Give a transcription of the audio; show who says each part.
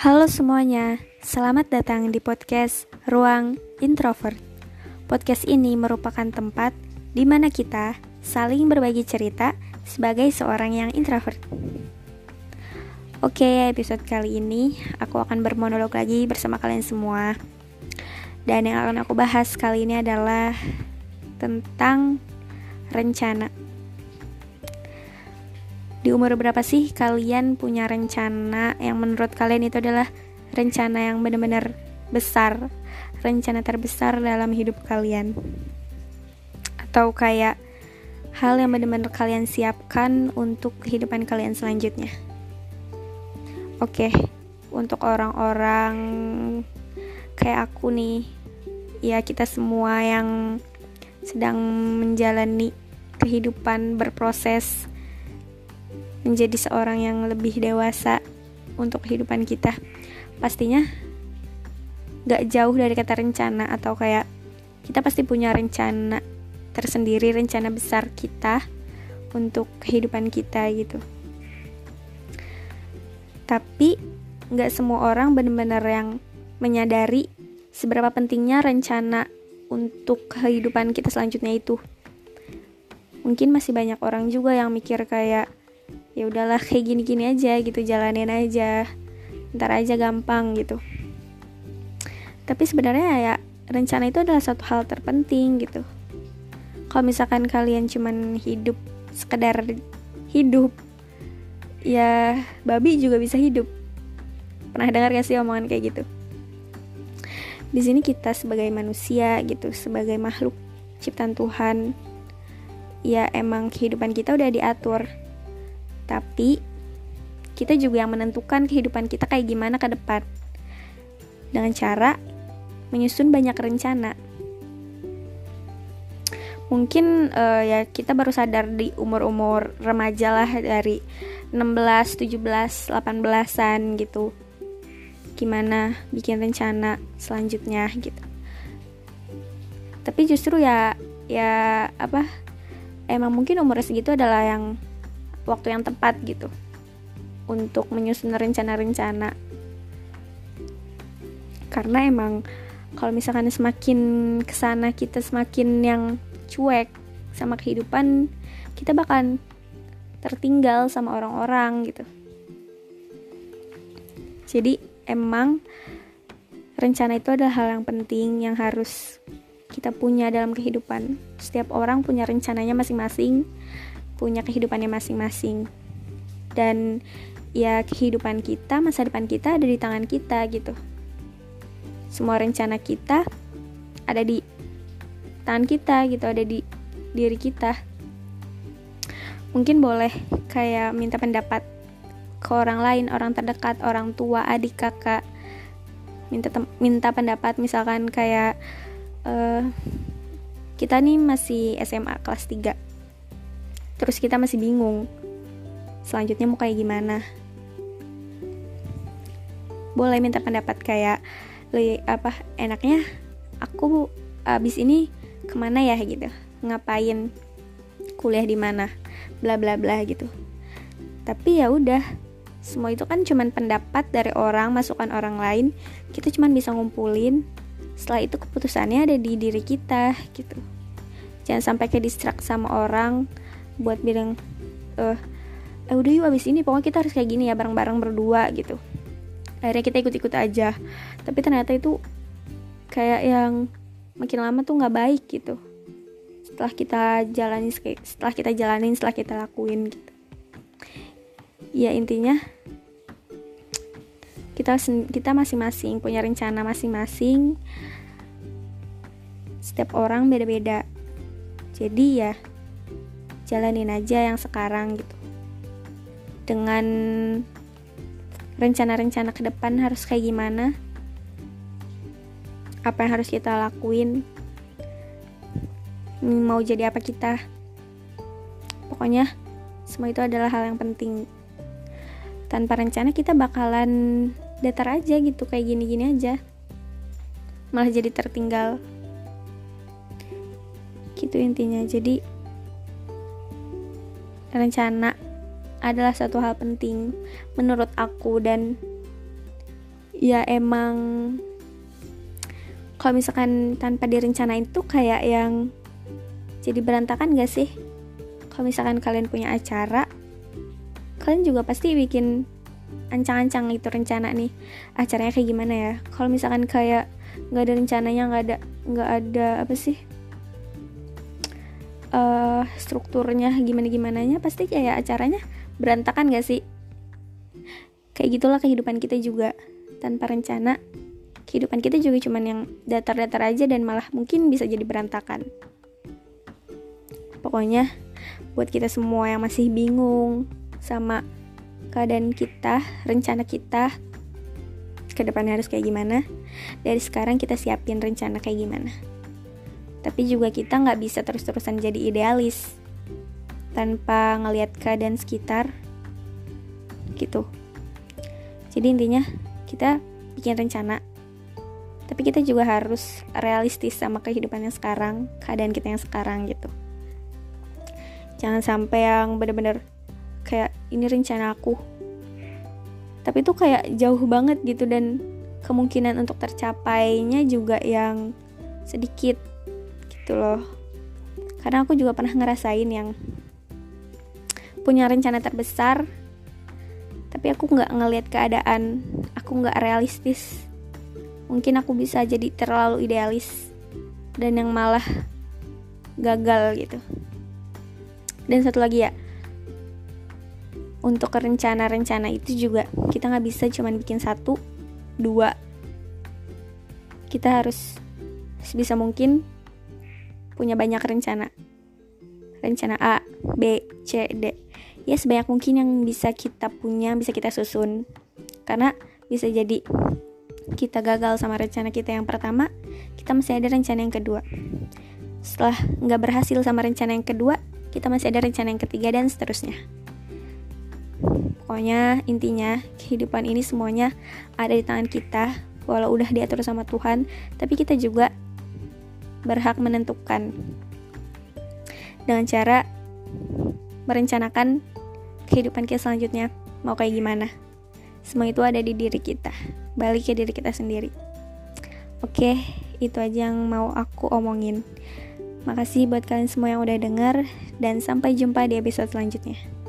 Speaker 1: Halo semuanya, selamat datang di podcast Ruang Introvert. Podcast ini merupakan tempat di mana kita saling berbagi cerita sebagai seorang yang introvert. Oke, episode kali ini aku akan bermonolog lagi bersama kalian semua. Dan yang akan aku bahas kali ini adalah tentang rencana. Di umur berapa sih kalian punya rencana yang menurut kalian itu adalah rencana yang benar-benar besar, rencana terbesar dalam hidup kalian? Atau kayak hal yang benar-benar kalian siapkan untuk kehidupan kalian selanjutnya? Oke, untuk orang-orang kayak aku nih, ya kita semua yang sedang menjalani kehidupan berproses menjadi seorang yang lebih dewasa untuk kehidupan kita. Pastinya gak jauh dari kata rencana atau kayak kita pasti punya rencana tersendiri rencana besar kita untuk kehidupan kita gitu. Tapi gak semua orang benar-benar yang menyadari seberapa pentingnya rencana untuk kehidupan kita selanjutnya itu. Mungkin masih banyak orang juga yang mikir kayak ya udahlah kayak gini-gini aja gitu jalanin aja. Ntar aja gampang gitu. Tapi sebenarnya ya rencana itu adalah satu hal terpenting gitu. Kalau misalkan kalian cuman hidup sekedar hidup ya babi juga bisa hidup. Pernah dengar gak sih omongan kayak gitu? Di sini kita sebagai manusia gitu sebagai makhluk ciptaan Tuhan ya emang kehidupan kita udah diatur tapi kita juga yang menentukan kehidupan kita kayak gimana ke depan. Dengan cara menyusun banyak rencana. Mungkin uh, ya kita baru sadar di umur-umur remaja lah dari 16, 17, 18-an gitu. Gimana bikin rencana selanjutnya gitu. Tapi justru ya ya apa? Emang mungkin umur segitu adalah yang waktu yang tepat gitu. Untuk menyusun rencana-rencana. Karena emang kalau misalkan semakin ke sana kita semakin yang cuek sama kehidupan kita bakal tertinggal sama orang-orang gitu. Jadi emang rencana itu adalah hal yang penting yang harus kita punya dalam kehidupan. Setiap orang punya rencananya masing-masing punya kehidupannya masing-masing. Dan ya kehidupan kita masa depan kita ada di tangan kita gitu. Semua rencana kita ada di tangan kita gitu ada di diri kita. Mungkin boleh kayak minta pendapat ke orang lain orang terdekat orang tua adik kakak. Minta minta pendapat misalkan kayak uh, kita nih masih SMA kelas 3 terus kita masih bingung selanjutnya mau kayak gimana. Boleh minta pendapat kayak le, apa enaknya aku abis ini ke mana ya? gitu. Ngapain kuliah di mana? bla bla bla gitu. Tapi ya udah semua itu kan cuman pendapat dari orang masukan orang lain. Kita cuman bisa ngumpulin. Setelah itu keputusannya ada di diri kita gitu. Jangan sampai ke distrak sama orang buat bilang eh eh udah yuk abis ini pokoknya kita harus kayak gini ya bareng-bareng berdua gitu. Akhirnya kita ikut-ikut aja. Tapi ternyata itu kayak yang makin lama tuh nggak baik gitu. Setelah kita jalani setelah kita jalanin setelah kita lakuin gitu. Ya intinya kita kita masing-masing punya rencana masing-masing. Setiap orang beda-beda. Jadi ya jalanin aja yang sekarang gitu. Dengan rencana-rencana ke depan harus kayak gimana apa yang harus kita lakuin mau jadi apa kita. Pokoknya semua itu adalah hal yang penting. Tanpa rencana kita bakalan datar aja gitu kayak gini-gini aja. Malah jadi tertinggal. Gitu intinya. Jadi rencana adalah satu hal penting menurut aku dan ya emang kalau misalkan tanpa direncanain tuh kayak yang jadi berantakan gak sih? Kalau misalkan kalian punya acara kalian juga pasti bikin ancang-ancang itu rencana nih acaranya kayak gimana ya? Kalau misalkan kayak nggak ada rencananya nggak ada nggak ada apa sih uh, strukturnya gimana gimana nya pasti kayak acaranya berantakan gak sih? Kayak gitulah kehidupan kita juga. Tanpa rencana kehidupan kita juga cuman yang datar-datar aja dan malah mungkin bisa jadi berantakan. Pokoknya buat kita semua yang masih bingung sama keadaan kita rencana kita ke depannya harus kayak gimana dari sekarang kita siapin rencana kayak gimana tapi juga kita nggak bisa terus-terusan jadi idealis tanpa ngelihat keadaan sekitar gitu. Jadi intinya kita bikin rencana tapi kita juga harus realistis sama kehidupan yang sekarang keadaan kita yang sekarang gitu. Jangan sampai yang bener-bener kayak ini rencana aku. Tapi itu kayak jauh banget gitu dan kemungkinan untuk tercapainya juga yang sedikit gitu loh. Karena aku juga pernah ngerasain yang punya rencana terbesar tapi aku nggak ngelihat keadaan aku nggak realistis. Mungkin aku bisa jadi terlalu idealis dan yang malah gagal gitu. Dan satu lagi ya untuk rencana-rencana itu juga kita nggak bisa cuman bikin satu dua. Kita harus sebisa mungkin punya banyak rencana. Rencana A, B, C, D. Ya sebanyak mungkin yang bisa kita punya, bisa kita susun. Karena bisa jadi kita gagal sama rencana kita yang pertama, kita masih ada rencana yang kedua. Setelah nggak berhasil sama rencana yang kedua, kita masih ada rencana yang ketiga dan seterusnya. Pokoknya intinya kehidupan ini semuanya ada di tangan kita, walau udah diatur sama Tuhan, tapi kita juga berhak menentukan dengan cara merencanakan kehidupan kita selanjutnya mau kayak gimana. Semua itu ada di diri kita, balik ke diri kita sendiri. Oke, itu aja yang mau aku omongin. Makasih buat kalian semua yang udah denger dan sampai jumpa di episode selanjutnya.